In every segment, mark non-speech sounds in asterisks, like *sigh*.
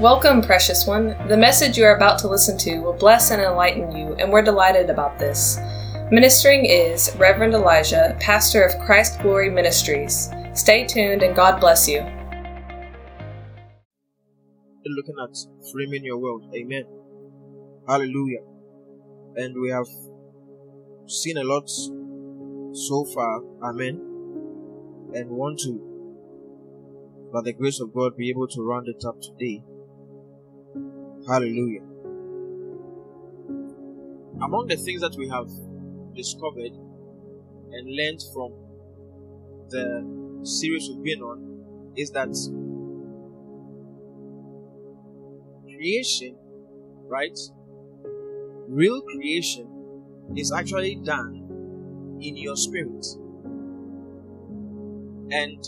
Welcome, precious one. The message you are about to listen to will bless and enlighten you, and we're delighted about this. Ministering is Reverend Elijah, pastor of Christ Glory Ministries. Stay tuned and God bless you. Looking at framing your world. Amen. Hallelujah. And we have seen a lot so far. Amen. And want to, by the grace of God, be able to round it up today. Hallelujah. Among the things that we have discovered and learned from the series we've been on is that creation, right? Real creation is actually done in your spirit. And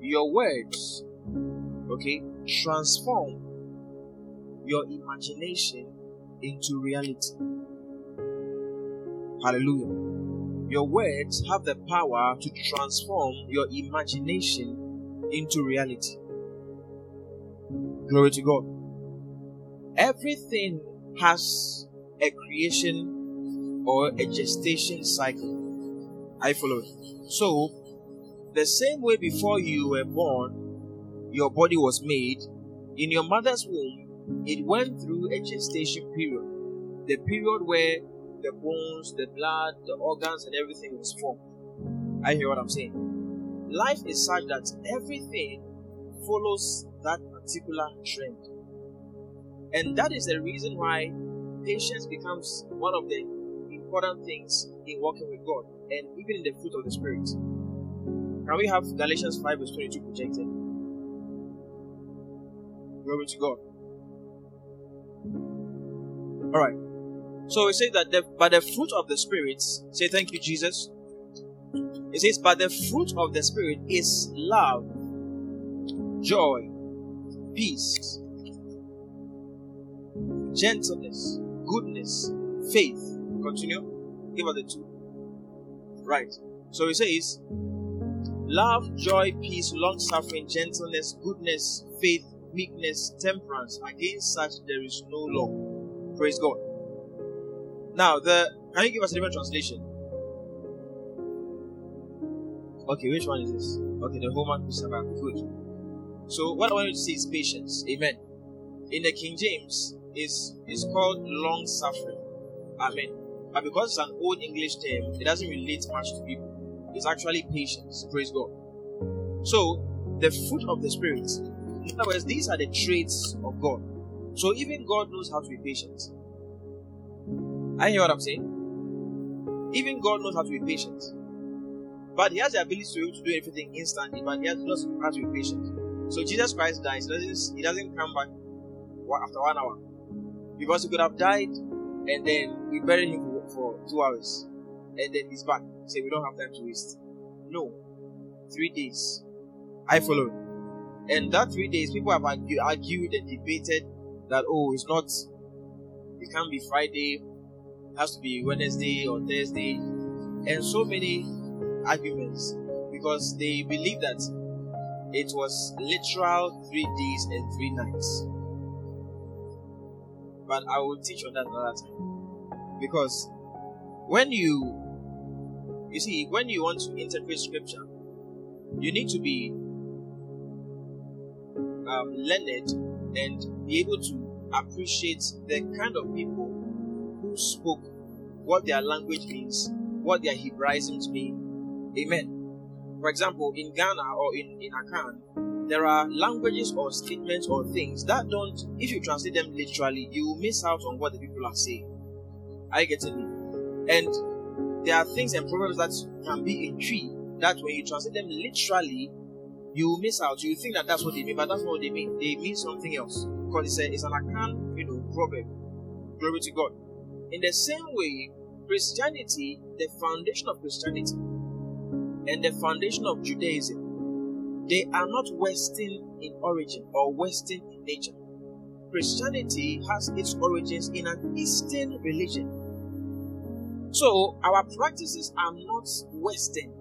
your words, okay, transform your imagination into reality. Hallelujah. Your words have the power to transform your imagination into reality. Glory to God. Everything has a creation or a gestation cycle. I follow it. So, the same way before you were born, your body was made, in your mother's womb, it went through a gestation period, the period where the bones, the blood, the organs, and everything was formed. I hear what I'm saying. Life is such that everything follows that particular trend. And that is the reason why patience becomes one of the important things in working with God and even in the fruit of the Spirit. Can we have Galatians 5 verse 22 projected? Glory to God. All right. So it says that the, by the fruit of the Spirit, say thank you, Jesus. It says, but the fruit of the Spirit is love, joy, peace, gentleness, goodness, faith. Continue. Give us the two. Right. So it says, love, joy, peace, long suffering, gentleness, goodness, faith, meekness, temperance. Against such there is no law. Praise God. Now, the can you give us a different translation? Okay, which one is this? Okay, the Christian Bible. Good. So, what I want you to see is patience. Amen. In the King James, is is called long suffering. Amen. But because it's an old English term, it doesn't relate much to people. It's actually patience. Praise God. So, the fruit of the Spirit in other words, these are the traits of God. So even God knows how to be patient. I hear what I'm saying? Even God knows how to be patient. But he has the ability to, to do everything instantly, but he has knows how to be patient. So Jesus Christ dies, he doesn't, he doesn't come back after one hour. Because he could have died and then we buried him for, two hours. And then he's back. Say we don't have time to waste. No. Three days. I follow. And that three days, people have argued, argued and debated that, oh, it's not, it can't be Friday, it has to be Wednesday or Thursday, and so many arguments because they believe that it was literal three days and three nights. But I will teach on that another time. Because when you, you see, when you want to interpret scripture, you need to be um, learned and be able to appreciate the kind of people who spoke, what their language means, what their Hebraisms mean. Amen. For example, in Ghana or in, in Akan, there are languages or statements or things that don't, if you translate them literally, you will miss out on what the people are saying. Are you getting me? And there are things and proverbs that can be in Twi that when you translate them literally, you miss out. You think that that's what they mean, but that's not what they mean. They mean something else because it's, a, it's an Akan, you know, proverb. Glory to God. In the same way, Christianity, the foundation of Christianity, and the foundation of Judaism, they are not Western in origin or Western in nature. Christianity has its origins in an Eastern religion. So our practices are not Western,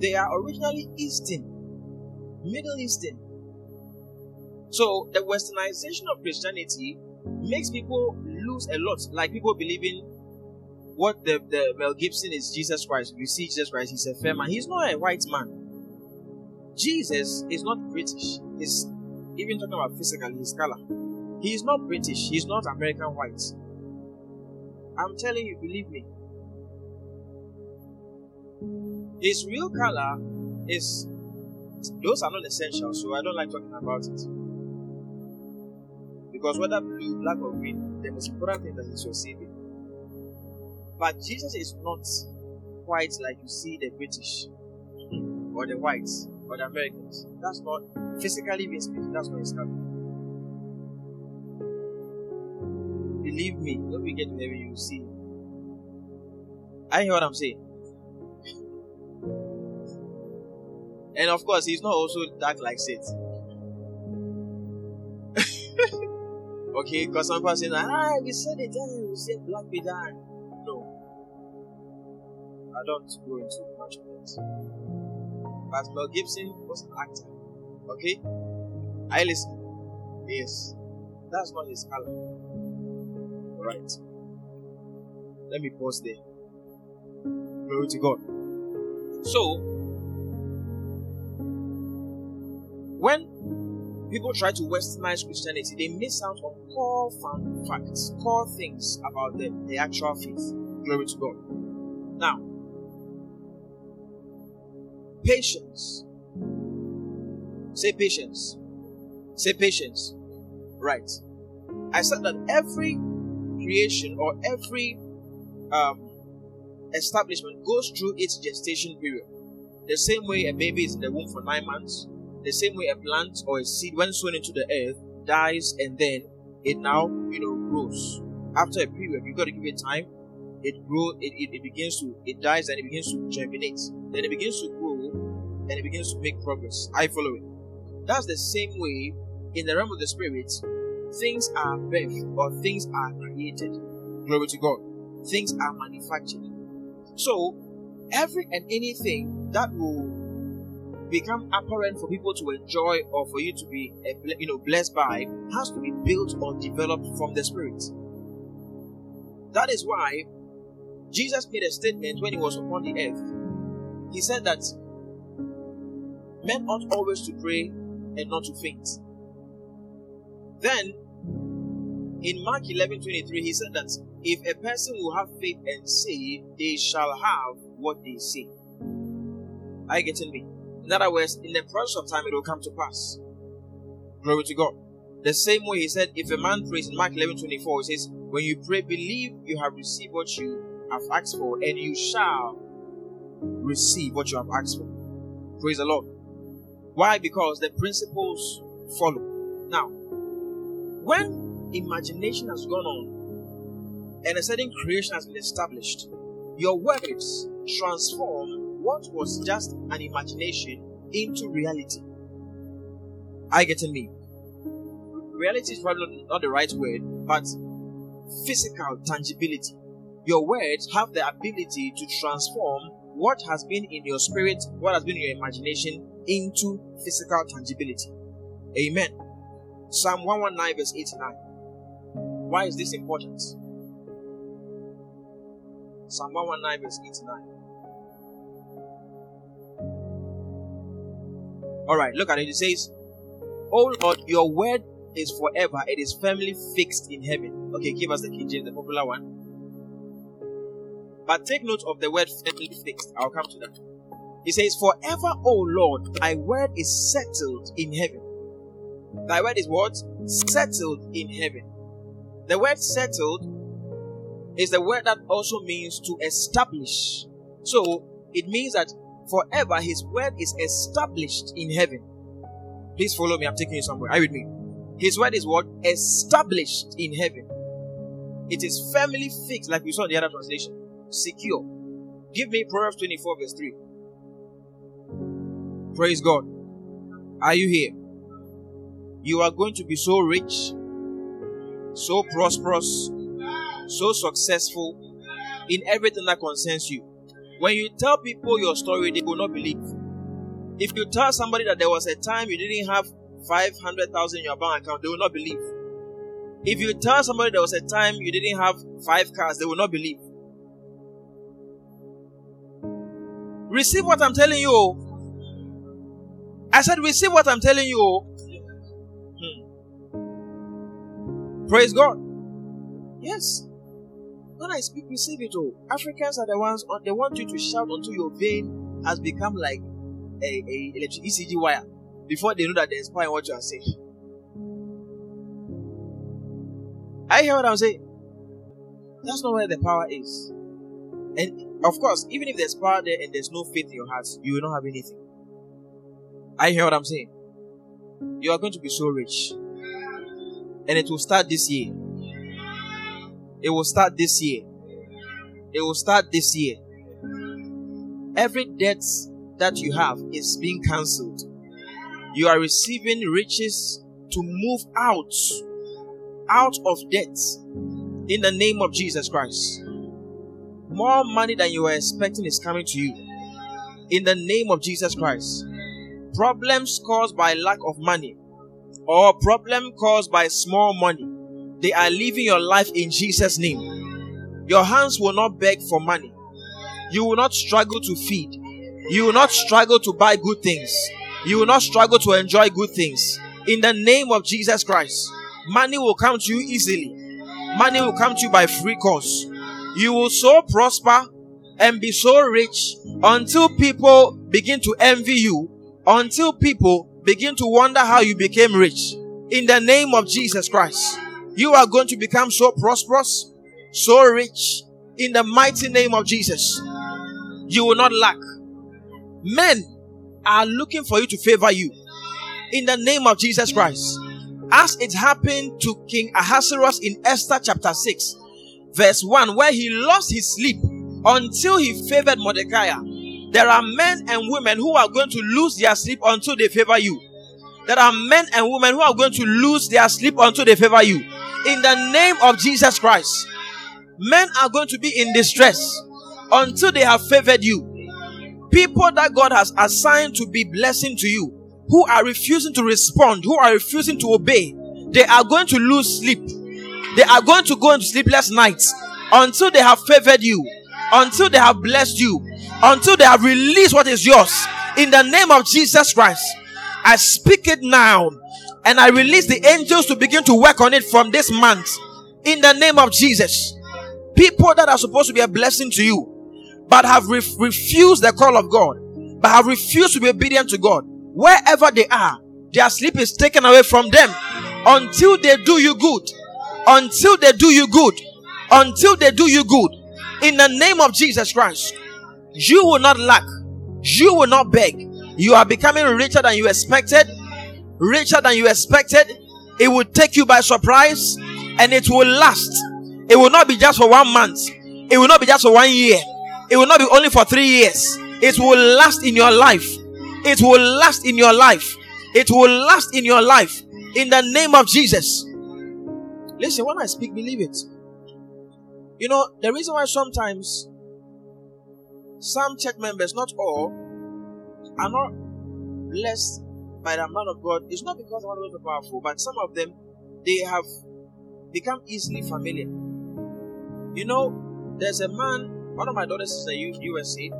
they are originally Eastern. Middle Eastern. So the westernization of Christianity makes people lose a lot. Like people believing what the, the Mel Gibson is Jesus Christ. You see Jesus Christ, he's a fair man. He's not a white man. Jesus is not British. He's even talking about physically, his color. He is not British. He's not American white. I'm telling you, believe me. His real color is those are not essential, so I don't like talking about it. Because whether blue, black, or green, the most important thing he's your savior. But Jesus is not white like you see the British or the whites or the Americans. That's not physically being speaking, that's not his. Believe me, when we get to heaven, you see. I hear what I'm saying. And of course, he's not also dark like Sid. okay, because some people say, ah, we said it, we said black dark. No. I don't go into much of that. But Mel Gibson was an actor. Okay? I listen. Yes. That's not his color. Alright. Let me pause there. Glory to God. So, when people try to westernize Christianity, they miss out on core facts, core things about the, the actual faith. Glory to God. Now, patience. Say patience. Say patience. Right. I said that every creation or every um, establishment goes through its gestation period. The same way a baby is in the womb for nine months, the same way a plant or a seed, when sown into the earth, dies and then it now, you know, grows. After a period, you've got to give it time. It grows, it, it, it begins to, it dies and it begins to germinate. Then it begins to grow and it begins to make progress. I follow it. That's the same way in the realm of the spirit, things are birthed or things are created. Glory to God. Things are manufactured. So, every and anything that will become apparent for people to enjoy or for you to be eh, you know blessed by has to be built or developed from the spirit. That is why jesus made a statement when he was upon the earth. He said that men ought always to pray and not to faint. Then in mark 11 23 he said that if a person will have faith and say they shall have what they say. Are you getting me in other words, in the process of time, it will come to pass. Glory to God. The same way he said, if a man prays in Mark 11 24, he says, When you pray, believe you have received what you have asked for, and you shall receive what you have asked for. Praise the Lord. Why? Because the principles follow. Now, when imagination has gone on and a certain creation has been established, your words transform what was just an imagination into reality. I you getting me? Reality is probably not the right word, but physical tangibility. Your words have the ability to transform what has been in your spirit, what has been in your imagination, into physical tangibility. Amen. Psalm 119, verse 89. Why is this important? Psalm 119, verse 89. All right, look at it. It says, Oh Lord, your word is forever, it is firmly fixed in heaven. Okay, give us the King James, the popular one. But take note of the word firmly fixed. I'll come to that. He says, Forever, O Lord, thy word is settled in heaven. Thy word is what? Settled in heaven. The word settled is the word that also means to establish. So it means that forever his word is established in heaven. Please follow me. I'm taking you somewhere. Are you with me? His word is what? Established in heaven. It is firmly fixed, like we saw in the other translation. Secure. Give me Proverbs 24, verse 3. Praise God. Are you here? You are going to be so rich, so prosperous, so successful in everything that concerns you. When you tell people your story, they will not believe. If you tell somebody that there was a time you didn't have 500,000 in your bank account, they will not believe. If you tell somebody there was a time you didn't have five cars, they will not believe. Receive what I'm telling you. I said, receive what I'm telling you. Hmm. Praise God. Yes. When I speak, receive it all. Africans are the ones uh, they want you to shout until your vein has become like a, a electric ECG wire before they know that they're in what you are saying. I hear what I'm saying. That's not where the power is. And of course, even if there's power there and there's no faith in your hearts, you will not have anything. I hear what I'm saying. You are going to be so rich. And it will start this year. It will start this year. It will start this year. Every debt that you have is being cancelled. You are receiving riches to move out, out of debt in the name of Jesus Christ. More money than you were expecting is coming to you in the name of Jesus Christ. Problems caused by lack of money or problem caused by small money, they are living your life in Jesus' name. Your hands will not beg for money. You will not struggle to feed. You will not struggle to buy good things. You will not struggle to enjoy good things. In the name of Jesus Christ, money will come to you easily. Money will come to you by free course. You will so prosper and be so rich until people begin to envy you, until people begin to wonder how you became rich. In the name of Jesus Christ, you are going to become so prosperous, so rich, in the mighty name of Jesus. You will not lack. Men are looking for you to favor you. In the name of Jesus Christ. As it happened to King Ahasuerus in Esther chapter 6, verse 1, where he lost his sleep until he favored Mordecai. There are men and women who are going to lose their sleep until they favor you. There are men and women who are going to lose their sleep until they favor you. In the name of Jesus Christ, men are going to be in distress until they have favored you. People that God has assigned to be blessing to you, who are refusing to respond, who are refusing to obey, they are going to lose sleep. They are going to go into sleepless nights until they have favored you, until they have blessed you, until they have released what is yours. In the name of Jesus Christ, I speak it now and I release the angels to begin to work on it from this month. In the name of Jesus. People that are supposed to be a blessing to you, but have re- refused the call of God, but have refused to be obedient to God, wherever they are, their sleep is taken away from them until they do you good. Until they do you good. Until they do you good. In the name of Jesus Christ, you will not lack. You will not beg. You are becoming richer than you expected. Richer than you expected. It will take you by surprise and it will last. It will not be just for one month. It will not be just for one year. It will not be only for three years. It will last in your life. It will last in your life. It will last in your life. In the name of Jesus. Listen, when I speak, believe it. You know, the reason why sometimes some church members, not all, are not blessed by the man of God is not because the man of God is powerful, but some of them they have become easily familiar. You know, there's a man, one of my daughters is the USA.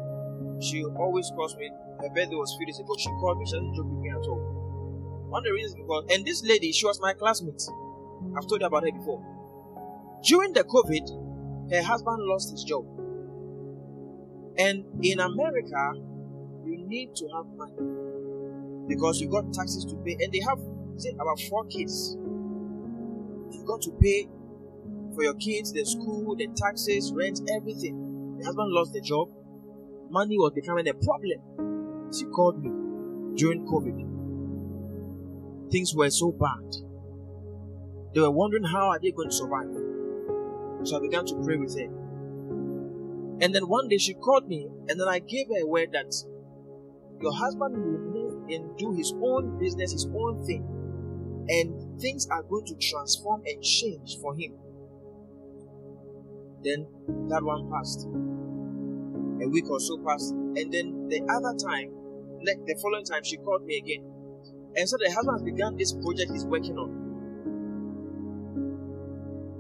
She always calls me. Her birthday was days ago. She called me. She doesn't joke with me at all. One of the reasons because, and this lady, she was my classmate. I've told you about her before. During the COVID, her husband lost his job. And in America, you need to have money because you got taxes to pay, and they have say about four kids. You've got to pay for your kids, the school, the taxes, rent, everything. The husband lost the job. Money was becoming a problem. She called me during COVID. Things were so bad. They were wondering how are they going to survive. So I began to pray with her. And then one day she called me, and then I gave her a word that your husband will and do his own business, his own thing, and things are going to transform and change for him. Then that one passed. A week or so passed, and then the other time, the following time, she called me again And so the husband has begun this project he's working on.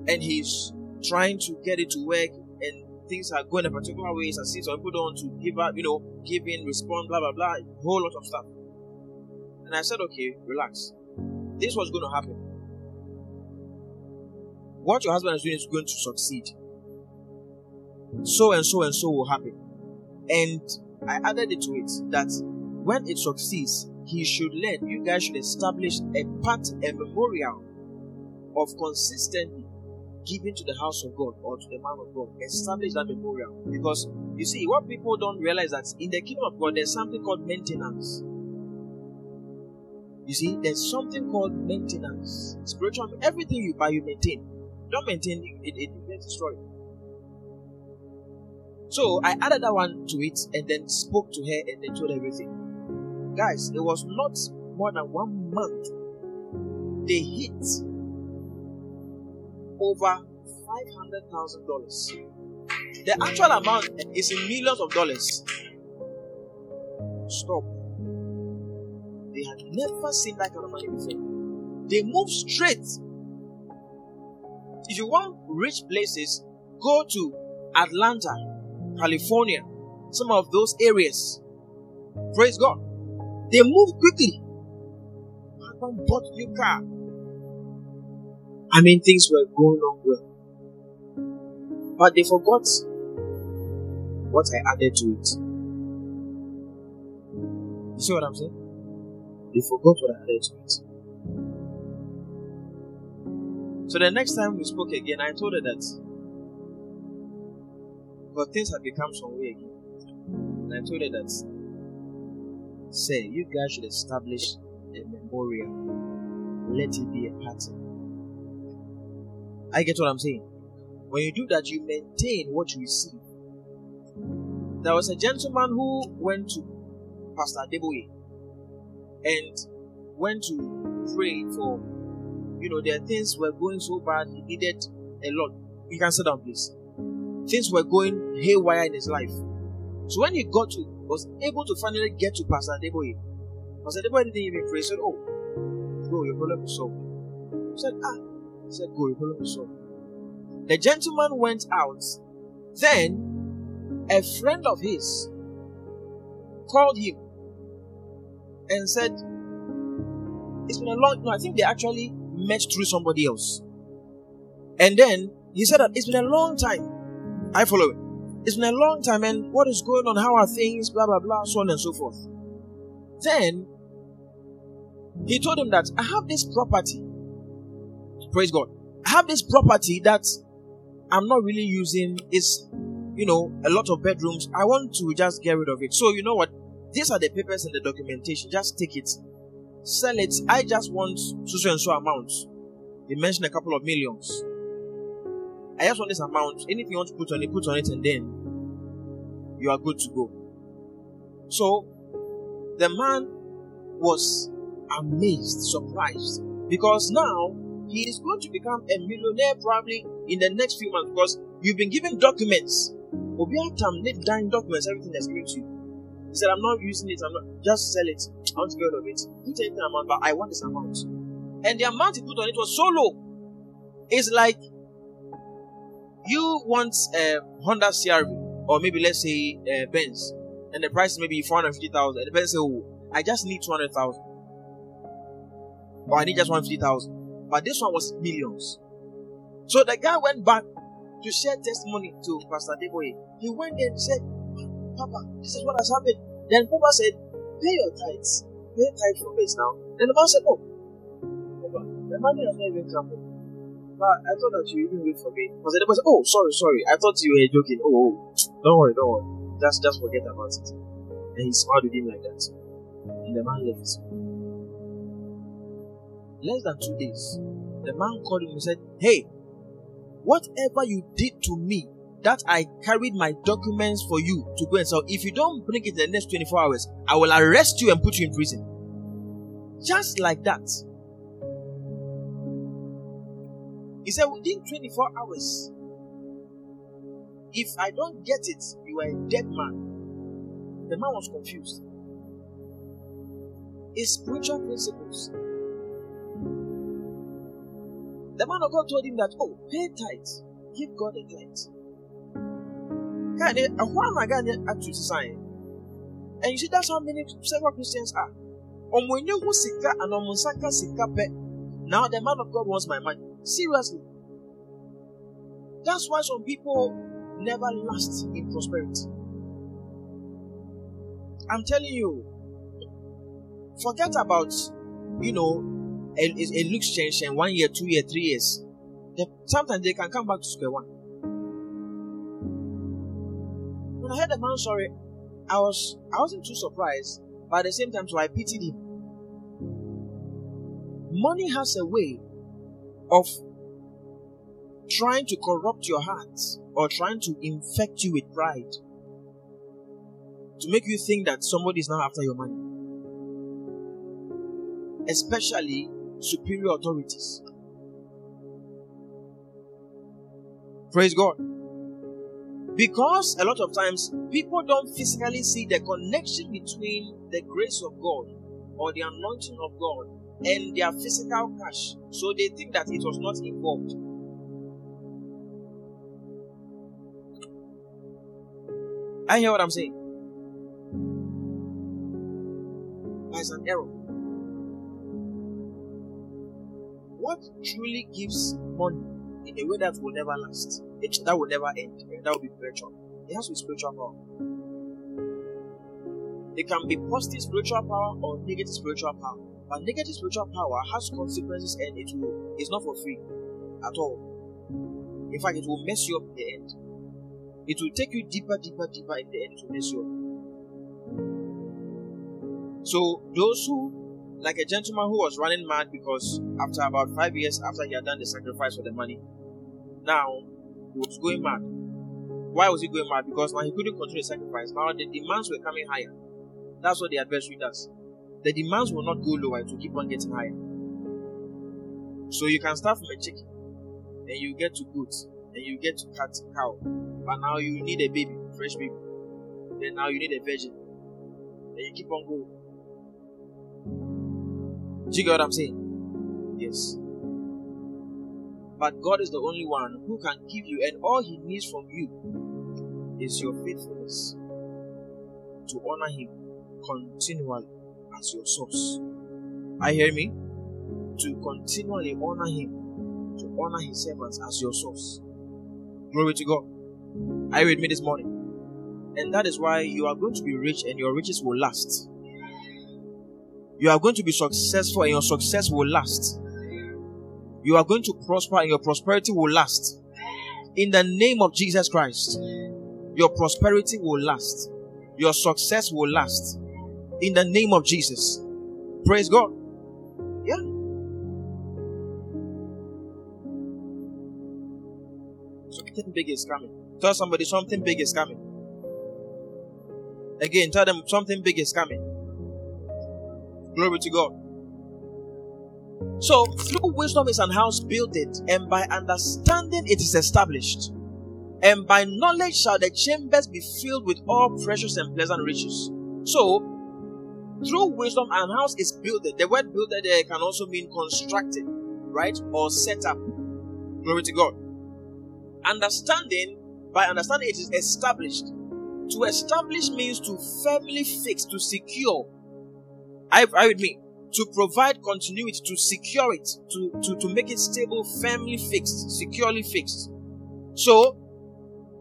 And he's trying to get it to work and things are going a particular way. As if some people don't want to give up, you know, give in, respond, blah blah blah, whole lot of stuff. And I said, okay, relax. This was going to happen. What your husband is doing is going to succeed. So and so and so will happen. And I added it to it that when it succeeds, he should learn, you guys should establish a part, a memorial of consistently giving to the house of God or to the man of God. Establish that memorial. Because you see, what people don't realize that in the kingdom of God, there's something called maintenance. You see, there's something called maintenance. Spiritual, everything you buy, you maintain. Don't maintain it, it, it gets destroyed. So I added that one to it and then spoke to her and then told everything guys, it was not more than one month. They hit over five hundred thousand dollars. The actual amount is in millions of dollars. Stop. They had never seen that kind of money before. They move straight. If you want rich places, go to Atlanta, California, some of those areas. Praise God. They move quickly. Husband bought new car. I mean, things were going on well. But they forgot what I added to it. You see what I'm saying? They forgot what I had it. So the next time we spoke again, I told her that but things had become some way again. And I told her that say you guys should establish a memorial. Let it be a pattern. I get what I'm saying. When you do that, you maintain what you receive. There was a gentleman who went to Pastor Adeboye and went to pray for, you know, their things were going so bad, he needed a lot. You can sit down, please. Things were going haywire in his life. So when he got to was able to finally get to Pastor Adeboye. Pastor Adeboye didn't even pray. He said, Oh, go, your problem is solved. He said, Ah. He said, Go, your problem is solved. The gentleman went out. Then a friend of his called him and said, It's been a long no, I think they actually met through somebody else. And then he said that it's been a long time. I follow it. It's been a long time, and what is going on? How are things? Blah blah blah, so on and so forth. Then he told him that I have this property. Praise God. I have this property that I'm not really using. It's you know a lot of bedrooms. I want to just get rid of it. So you know what? These are the papers and the documentation. Just take it, sell it. I just want so and so amount. They mentioned a couple of millions. I just want this amount. Anything you want to put on it, put on it, and then you are good to go. So the man was amazed, surprised, because now he is going to become a millionaire probably in the next few months because you've been given documents. Obiatam need dying documents, everything that's given to you. He said, I'm not using it, I'm not just sell it. I want to get rid of it. Put anything amount, but I want this amount. And the amount he put on it was so low. It's like you want a Honda CRV or maybe let's say uh, Benz, and the price is maybe four hundred fifty thousand, and the person say, "Oh, I just need two hundred thousand, or I need just one fifty thousand. But this one was millions. So the guy went back to share testimony to Pastor Adeboye. He went there and said, "Papa, this is what has happened." Then Papa said, "Pay your tithes, pay your tithes for this now." Then the man said, "Oh, Papa, the money has not even come." But I thought that you even wait for me. Because the man said, Oh, sorry, sorry. I thought you were joking. Oh, oh, don't worry, don't worry. Just just forget about it. And he smiled at him like that. And the man left. Less than two days, the man called him and said, Hey, whatever you did to me, that I carried my documents for you to go and sell. If you don't bring it in the next 24 hours, I will arrest you and put you in prison. Just like that. He said, within 24 hours, if I don't get it, you are a dead man. The man was confused. is spiritual principles. The man of God told him that, oh, pay tithes, give God a tithe. And you see, that's how many several Christians are. Now the man of God wants my money. Seriously. That's why some people never last in prosperity. I'm telling you, forget about, you know, it, looks change in one year, two year, three years. They, sometimes they can come back to square one. When I heard the man sorry, I was I wasn't too surprised, but at the same time, so I pitied him. Money has a way of trying to corrupt your heart or trying to infect you with pride to make you think that somebody is now after your money. Especially superior authorities. Praise God. Because a lot of times people don't physically see the connection between the grace of God or the anointing of God and their physical cash, so they think that it was not involved. I hear what I'm saying. There's an error. What truly gives money in a way that will never last, that will never end, that will be spiritual? It has to be spiritual power. It can be positive spiritual power or negative spiritual power. But negative spiritual power has consequences and it will it's not for free at all. In fact, it will mess you up in the end. It will take you deeper, deeper, deeper in the end to mess you up. So those who, like a gentleman who was running mad because after about five years after he had done the sacrifice for the money, now he was going mad. Why was he going mad? Because now he couldn't control the sacrifice. Now the demands were coming higher. That's what the adversary does. The demands will not go lower, it will keep on getting higher. So you can start from a chicken, and you get to goats, and you get to cat cow. But now you need a baby, fresh baby. Then now you need a virgin. And you keep on going. Do you get what I'm saying? Yes. But God is the only one who can give you, and all He needs from you is your faithfulness to honor Him continually as your source. I hear me? To continually honor Him, to honor His servants as your source. Glory to God. Are you me this morning? And that is why you are going to be rich and your riches will last. You are going to be successful and your success will last. You are going to prosper and your prosperity will last. In the name of Jesus Christ, your prosperity will last. Your success will last. In the name of Jesus. Praise God. Yeah. Something big is coming. Tell somebody something big is coming. Again, tell them something big is coming. Glory to God. So, through wisdom is an house builded, and by understanding it is established. And by knowledge shall the chambers be filled with all precious and pleasant riches. So, through wisdom, an house is built. The word built there can also mean constructed, right? Or set up. Glory to God. Understanding, by understanding, it is established. To establish means to firmly fix, to secure, are, are with me? To provide continuity, to secure it, to, to, to make it stable, firmly fixed, securely fixed. So,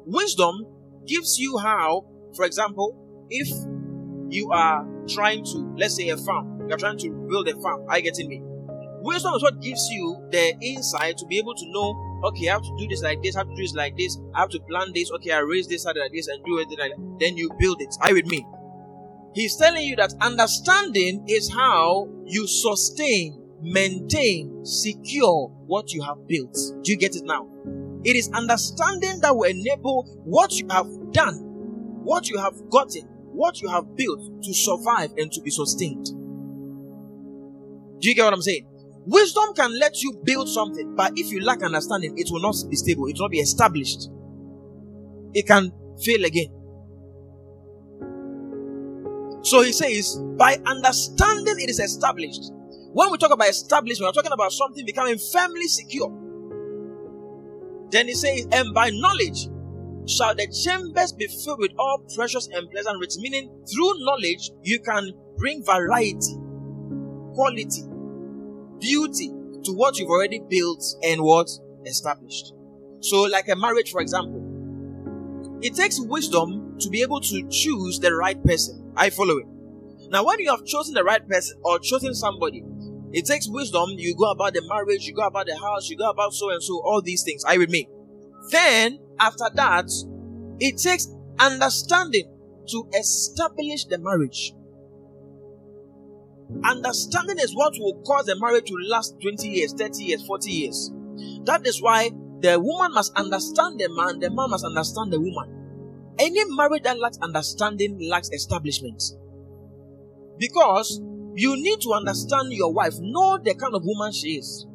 wisdom gives you how, for example, if you are trying to, let's say a farm, you're trying to build a farm, are you getting me? Wisdom is what gives you the insight to be able to know, okay, I have to do this like this, I have to do this like this, I have to plan this, okay, I raise this like this and do it like that. Then you build it. Are you with me? He's telling you that understanding is how you sustain, maintain, secure what you have built. Do you get it now? It is understanding that will enable what you have done, what you have gotten, what you have built to survive and to be sustained. Do you get what I'm saying? Wisdom can let you build something, but if you lack understanding, it will not be stable, it will not be established. It can fail again. So he says, by understanding it is established. When we talk about establishment, we're talking about something becoming firmly secure. Then he says, and by knowledge shall the chambers be filled with all precious and pleasant riches. Meaning, through knowledge, you can bring variety, quality, beauty to what you've already built and what established. So, like a marriage, for example, it takes wisdom to be able to choose the right person. I follow it. Now, when you have chosen the right person or chosen somebody, it takes wisdom. You go about the marriage, you go about the house, you go about so and so, all these things. I with me. Then, after that, it takes understanding to establish the marriage. Understanding is what will cause the marriage to last 20 years, 30 years, 40 years. That is why the woman must understand the man, the man must understand the woman. Any marriage that lacks understanding lacks establishment. Because you need to understand your wife, know the kind of woman she is.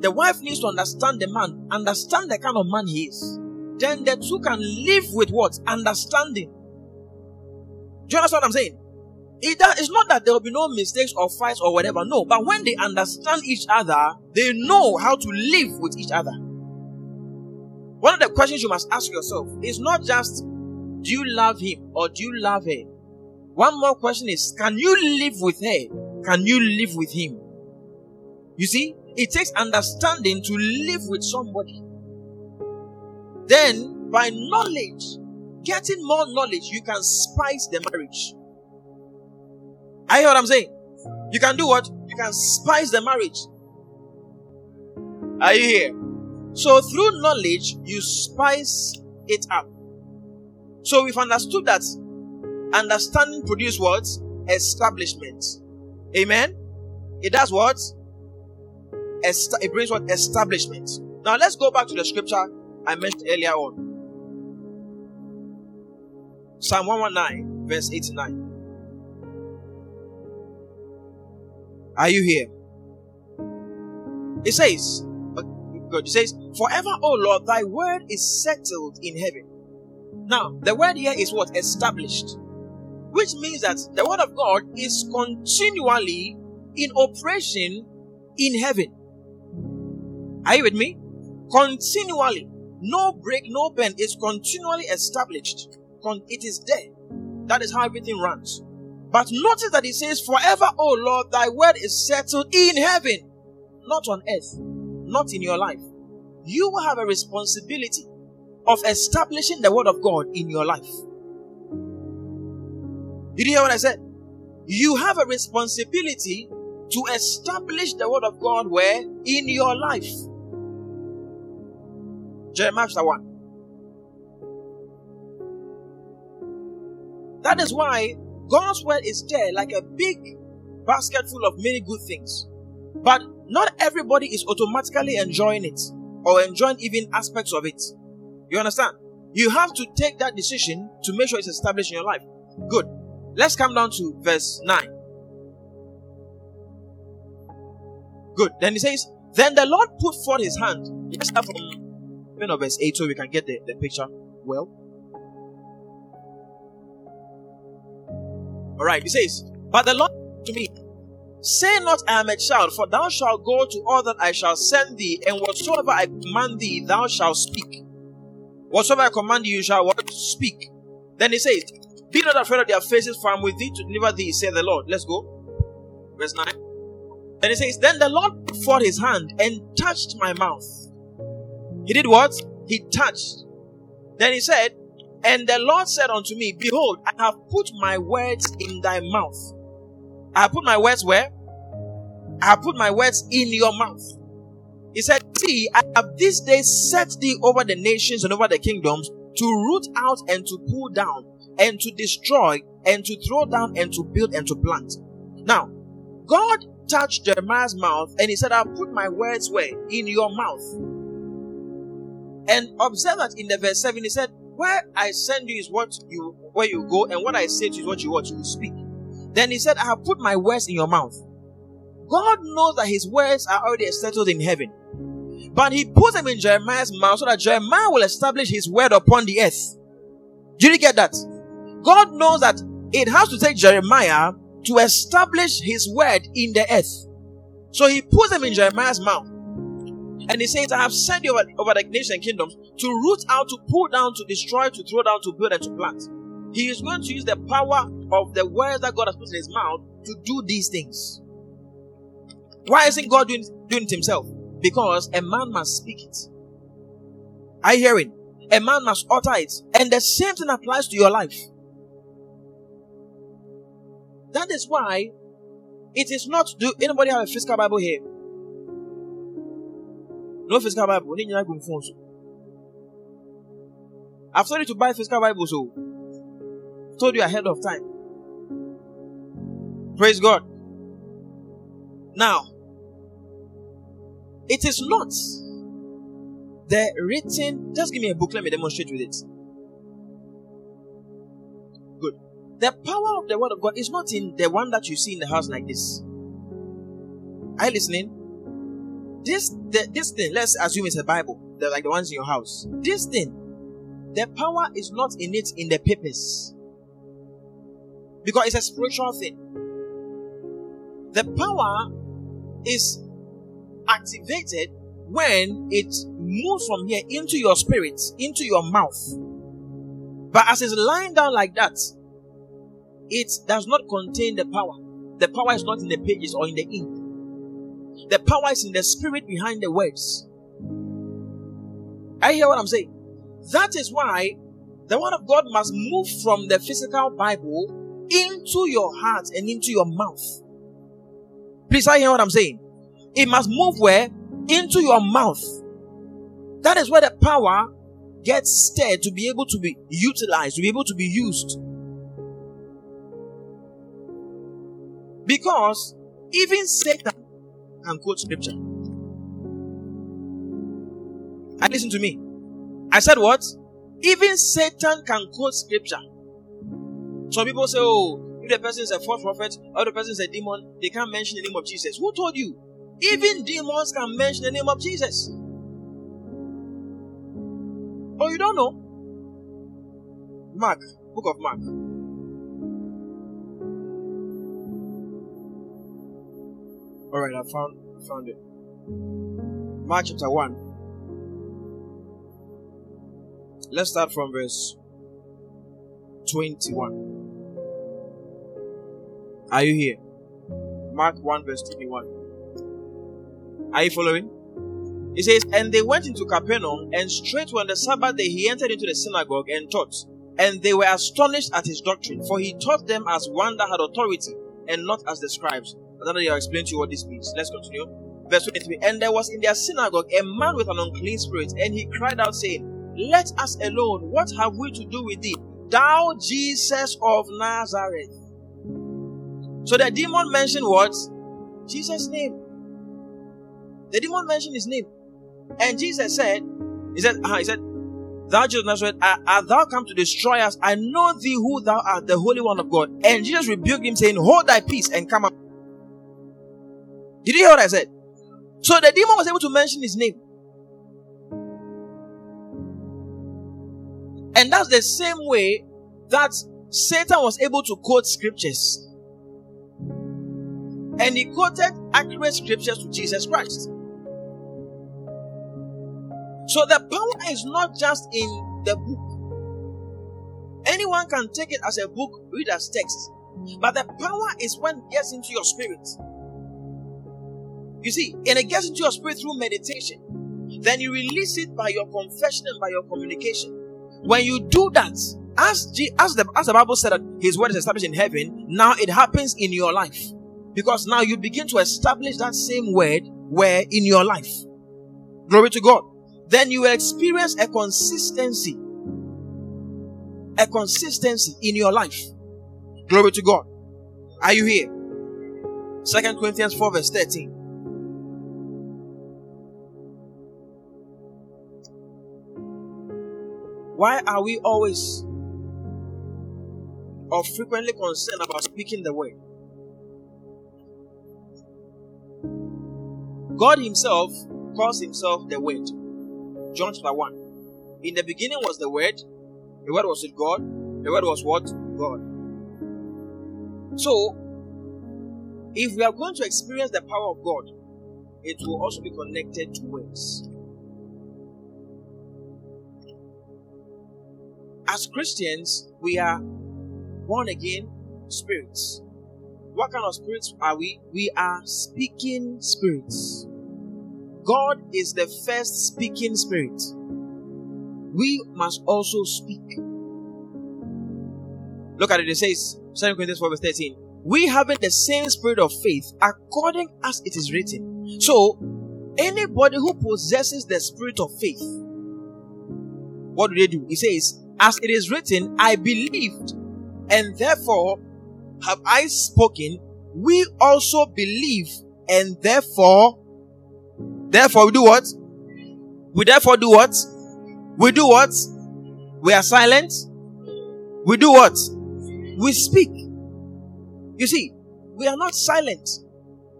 The wife needs to understand the man, understand the kind of man he is. Then the two can live with what? Understanding. Do you understand what I'm saying? It, it's not that there will be no mistakes or fights or whatever. No, but when they understand each other, they know how to live with each other. One of the questions you must ask yourself is not just do you love him or do you love her? One more question is can you live with her? Can you live with him? You see, it takes understanding to live with somebody. Then, by knowledge, getting more knowledge, you can spice the marriage. I hear what I'm saying? You can do what? You can spice the marriage. Are you here? So through knowledge, you spice it up. So we've understood that understanding produces what? Establishment. Amen. It does what? it brings what? Establishment. Now let's go back to the scripture I mentioned earlier on. Psalm 119, verse 89. Are you here? It says, God, it says, Forever, O Lord, thy word is settled in heaven. Now, the word here is what? Established. Which means that the word of God is continually in operation in heaven. Are you with me? Continually. No break, no bend. It's continually established. It is there. That is how everything runs. But notice that it says, Forever, O Lord, thy word is settled in heaven, not on earth, not in your life. You have a responsibility of establishing the word of God in your life. Did you hear what I said? You have a responsibility to establish the word of God where? In your life. Jeremiah chapter 1. That is why God's word is there like a big basket full of many good things. But not everybody is automatically enjoying it or enjoying even aspects of it. You understand? You have to take that decision to make sure it's established in your life. Good. Let's come down to verse 9. Good. Then he says, Then the Lord put forth his hand. Let's start from you know, verse 8 so we can get the, the picture well. Alright, he says, But the Lord to me, Say not, I am a child, for thou shalt go to all that I shall send thee, and whatsoever I command thee, thou shalt speak. Whatsoever I command you, you shall? Speak. Then he says, Be not afraid of their faces, for I am with thee to deliver thee, said the Lord. Let's go. Verse 9. Then he says, Then the Lord put forth his hand and touched my mouth. He did what? He touched. Then he said, and the Lord said unto me, Behold, I have put my words in thy mouth. I have put my words where? I have put my words in your mouth. He said, See, I have this day set thee over the nations and over the kingdoms to root out and to pull down and to destroy and to throw down and to build and to plant. Now, God touched Jeremiah's mouth and he said, I'll put my words where? In your mouth. And observe that in the verse 7, he said, where I send you is what you where you go, and what I say to you is what you what you speak. Then he said, I have put my words in your mouth. God knows that his words are already settled in heaven. But he puts them in Jeremiah's mouth so that Jeremiah will establish his word upon the earth. Did you get that? God knows that it has to take Jeremiah to establish his word in the earth. So he puts them in Jeremiah's mouth. And he says, I have sent you over, over the and kingdoms to root out, to pull down, to destroy, to throw down, to build, and to plant. He is going to use the power of the words that God has put in his mouth to do these things. Why isn't God doing, doing it himself? Because a man must speak it. I hear it. A man must utter it. And the same thing applies to your life. That is why it is not. Do anybody have a physical Bible here? No physical Bible. I've told you to buy physical Bible, so oh. told you ahead of time. Praise God. Now, it is not the written. Just give me a book. Let me demonstrate with it. Good. The power of the word of God is not in the one that you see in the house like this. Are you listening? This the, this thing. Let's assume it's a Bible. They're like the ones in your house. This thing. The power is not in it in the papers. Because it's a spiritual thing. The power is activated when it moves from here into your spirit, into your mouth. But as it's lying down like that, it does not contain the power. The power is not in the pages or in the ink. The power is in the spirit behind the words. I hear what I'm saying. That is why the word of God must move from the physical Bible into your heart and into your mouth. Please, I hear what I'm saying. It must move where? Into your mouth. That is where the power gets stirred to be able to be utilized, to be able to be used. Because even Satan can quote scripture. And listen to me. I said what? Even Satan can quote scripture. Some people say, oh, if the person is a false prophet or the person is a demon, they can't mention the name of Jesus. Who told you? Even demons can mention the name of Jesus. Oh, you don't know? Mark, book of Mark. All right, I found I found it. Mark chapter 1. Let's start from verse 21. Are you here? Mark 1 verse 21. Are you following? He says, And they went into Capernaum, and straightway on the Sabbath day he entered into the synagogue and taught. And they were astonished at his doctrine, for he taught them as one that had authority, and not as the scribes. Don't know I'll explain to you what this means. Let's continue. Verse 23. And there was in their synagogue a man with an unclean spirit, and he cried out, saying, Let us alone. What have we to do with thee, thou Jesus of Nazareth? So the demon mentioned what? Jesus' name. The demon mentioned his name. And Jesus said, He said, uh, He said, Thou Jesus Nazareth, art thou come to destroy us? I know thee who thou art, the Holy One of God. And Jesus rebuked him, saying, Hold thy peace and come up. Did you hear what I said? So the demon was able to mention his name. And that's the same way that Satan was able to quote scriptures. And he quoted accurate scriptures to Jesus Christ. So the power is not just in the book. Anyone can take it as a book, read as text. But the power is when it gets into your spirit. You see, and it gets into your spirit through meditation. Then you release it by your confession and by your communication. When you do that, as, G, as, the, as the Bible said that His word is established in heaven, now it happens in your life. Because now you begin to establish that same word where in your life. Glory to God then you will experience a consistency. A consistency in your life. Glory to God. Are you here? Second Corinthians 4 verse 13. Why are we always or frequently concerned about speaking the word? God Himself calls Himself the Word. John chapter 1. In the beginning was the Word, the Word was with God, the Word was what? God. So, if we are going to experience the power of God, it will also be connected to words. As Christians, we are born again spirits. What kind of spirits are we? We are speaking spirits. God is the first speaking spirit. We must also speak. Look at it, it says, 2 Corinthians 4 verse 13. We having the same spirit of faith according as it is written. So, anybody who possesses the spirit of faith, what do they do? He says, as it is written, I believed, and therefore have I spoken. We also believe, and therefore, therefore we do what? We therefore do what? We do what? We are silent. We do what? We speak. You see, we are not silent.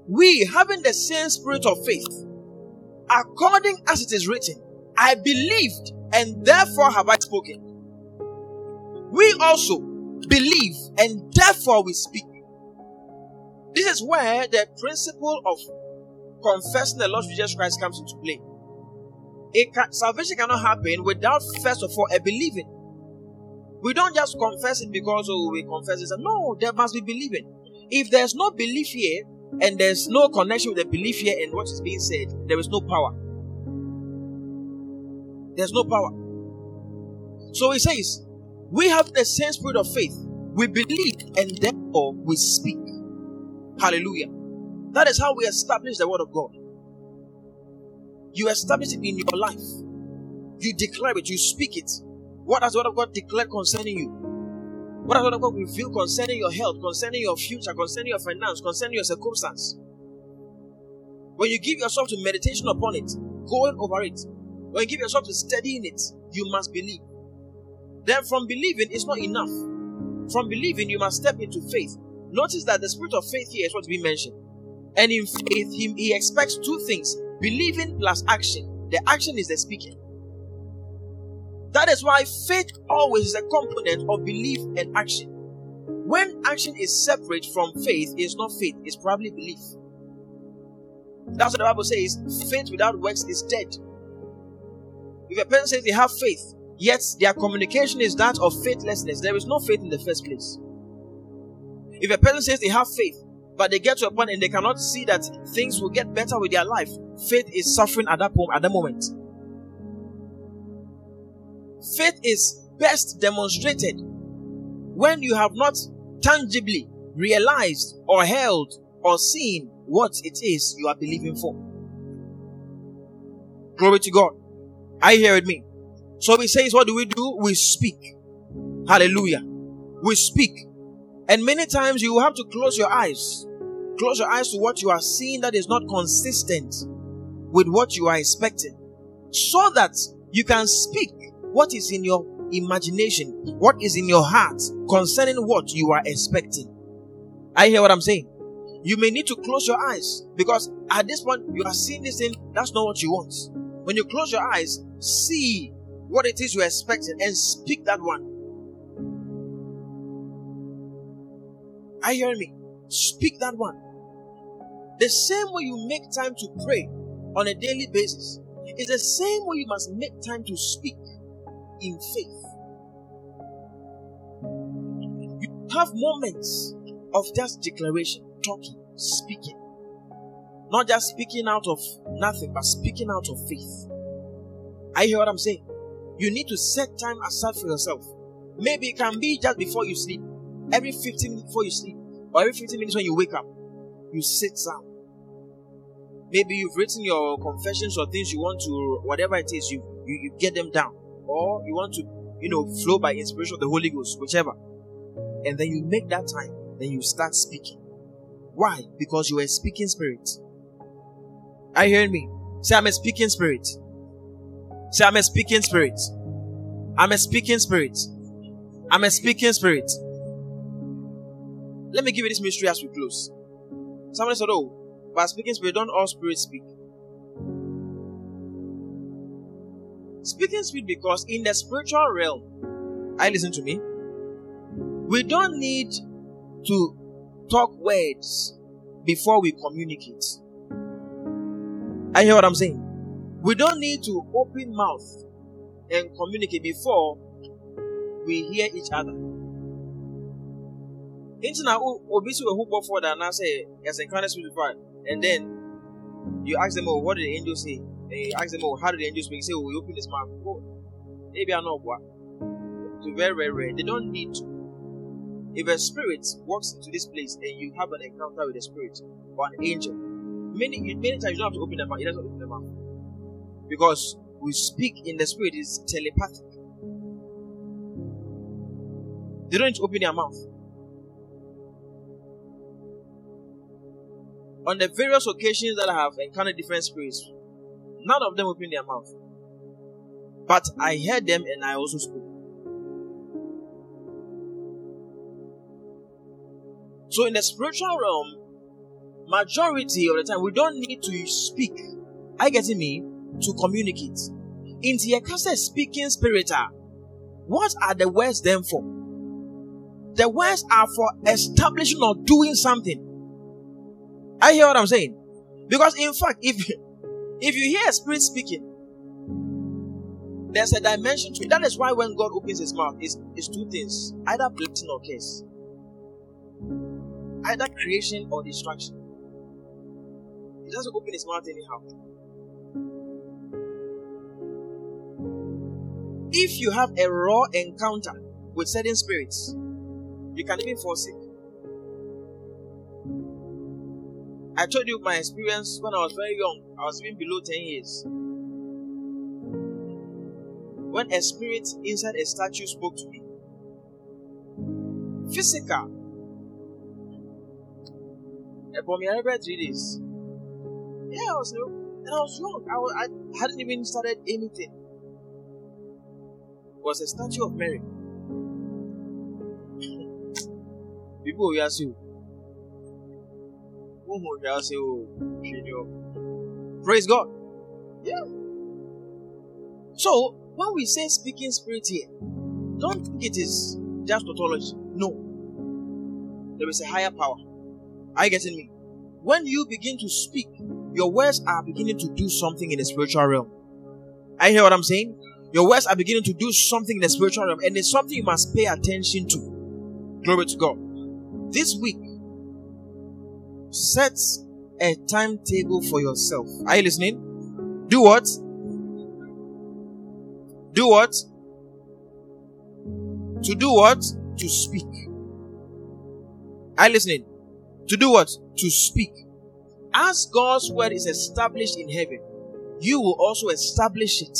We, having the same spirit of faith, according as it is written, I believed, and therefore have I spoken we also believe and therefore we speak. This is where the principle of confessing the Lord Jesus Christ comes into play. Can, salvation cannot happen without first of all a believing. We don't just confess it because oh we confess it. No, there must be believing. If there's no belief here and there's no connection with the belief here and what is being said, there is no power. There's no power. So he says, we have the same spirit of faith. We believe and therefore we speak. Hallelujah. That is how we establish the word of God. You establish it in your life. You declare it, you speak it. What has the word of God declared concerning you? What has the word of God reveal concerning your health, concerning your future, concerning your finance, concerning your circumstance? When you give yourself to meditation upon it, going over it, when you give yourself to studying it, you must believe. Then from believing is not enough. From believing, you must step into faith. Notice that the spirit of faith here is what's being mentioned. And in faith, he, he expects two things believing plus action. The action is the speaking. That is why faith always is a component of belief and action. When action is separate from faith, it's not faith, it's probably belief. That's what the Bible says faith without works is dead. If a person says they have faith, Yet their communication is that of faithlessness. There is no faith in the first place. If a person says they have faith, but they get to a point and they cannot see that things will get better with their life, faith is suffering at that point, at that moment. Faith is best demonstrated when you have not tangibly realized or held or seen what it is you are believing for. Glory to God. I hear it me. So he says, what do we do? We speak. Hallelujah. We speak. And many times you will have to close your eyes. Close your eyes to what you are seeing that is not consistent with what you are expecting. So that you can speak what is in your imagination, what is in your heart concerning what you are expecting. I hear what I'm saying. You may need to close your eyes because at this point you are seeing this thing, that's not what you want. When you close your eyes, see what it is you're expecting and speak that one. Are you hearing me? Speak that one. The same way you make time to pray on a daily basis is the same way you must make time to speak in faith. You have moments of just declaration, talking, speaking. Not just speaking out of nothing, but speaking out of faith. I hear what I'm saying. You need to set time aside for yourself. Maybe it can be just before you sleep, every 15 minutes before you sleep, or every 15 minutes when you wake up. You sit down. Maybe you've written your confessions or things you want to, whatever it is, you, you, you get them down. Or you want to, you know, flow by inspiration of the Holy Ghost, whichever. And then you make that time, then you start speaking. Why? Because you are a speaking spirit. Are you hearing me? Say, I'm a speaking spirit. Say, I'm a speaking spirit. I'm a speaking spirit. I'm a speaking spirit. Let me give you this mystery as we close. Somebody said, Oh, but speaking spirit, don't all spirits speak? Speaking spirit because in the spiritual realm, I listen to me. We don't need to talk words before we communicate. I hear what I'm saying. We don't need to open mouth and communicate before we hear each other. Into now, obi so who go for that and say yes, encounter spirit before, and then you ask them, oh, what did the angel say? And ask them, oh, how did the angel speak? Say, oh, we open his mouth. Oh, maybe I know what. To very, very rare. They don't need to. If a spirit walks into this place and you have an encounter with a spirit or an angel, many many times you don't have to open the mouth. It doesn't open the mouth because we speak in the spirit is telepathic. They don't need to open their mouth. On the various occasions that I have encountered different spirits, none of them opened their mouth. But I heard them and I also spoke. So in the spiritual realm, majority of the time we don't need to speak. I get me to communicate. In the case speaking spirit, ah, what are the words then for? The words are for establishing or doing something. I hear what I'm saying. Because in fact, if if you hear a spirit speaking, there's a dimension to it. That is why when God opens his mouth, it's, it's two things either blessing or curse, either creation or destruction. He doesn't open his mouth anyhow. If you have a raw encounter with certain spirits, you can even fall sick. I told you my experience when I was very young. I was even below 10 years. When a spirit inside a statue spoke to me, physical. For me, I read three days. Yeah, I was new, and I was young. I, was, I hadn't even started anything. It was a statue of Mary. *laughs* People will ask you, Oh, Praise God. Yeah. So, when we say speaking spirit here, don't think it is just tautology. No. There is a higher power. Are you getting me? When you begin to speak, your words are beginning to do something in the spiritual realm. I hear what I'm saying? Your words are beginning to do something in the spiritual realm, and it's something you must pay attention to. Glory to God. This week, set a timetable for yourself. Are you listening? Do what? Do what? To do what? To speak. Are you listening? To do what? To speak. As God's word is established in heaven, you will also establish it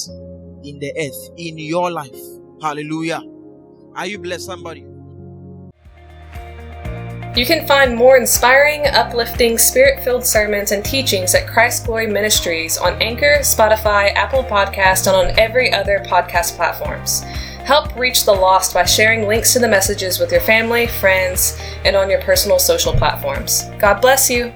in the earth, in your life. Hallelujah. Are you blessed, somebody? You can find more inspiring, uplifting, spirit filled sermons and teachings at Christ Glory Ministries on Anchor, Spotify, Apple Podcast, and on every other podcast platforms. Help reach the lost by sharing links to the messages with your family, friends, and on your personal social platforms. God bless you.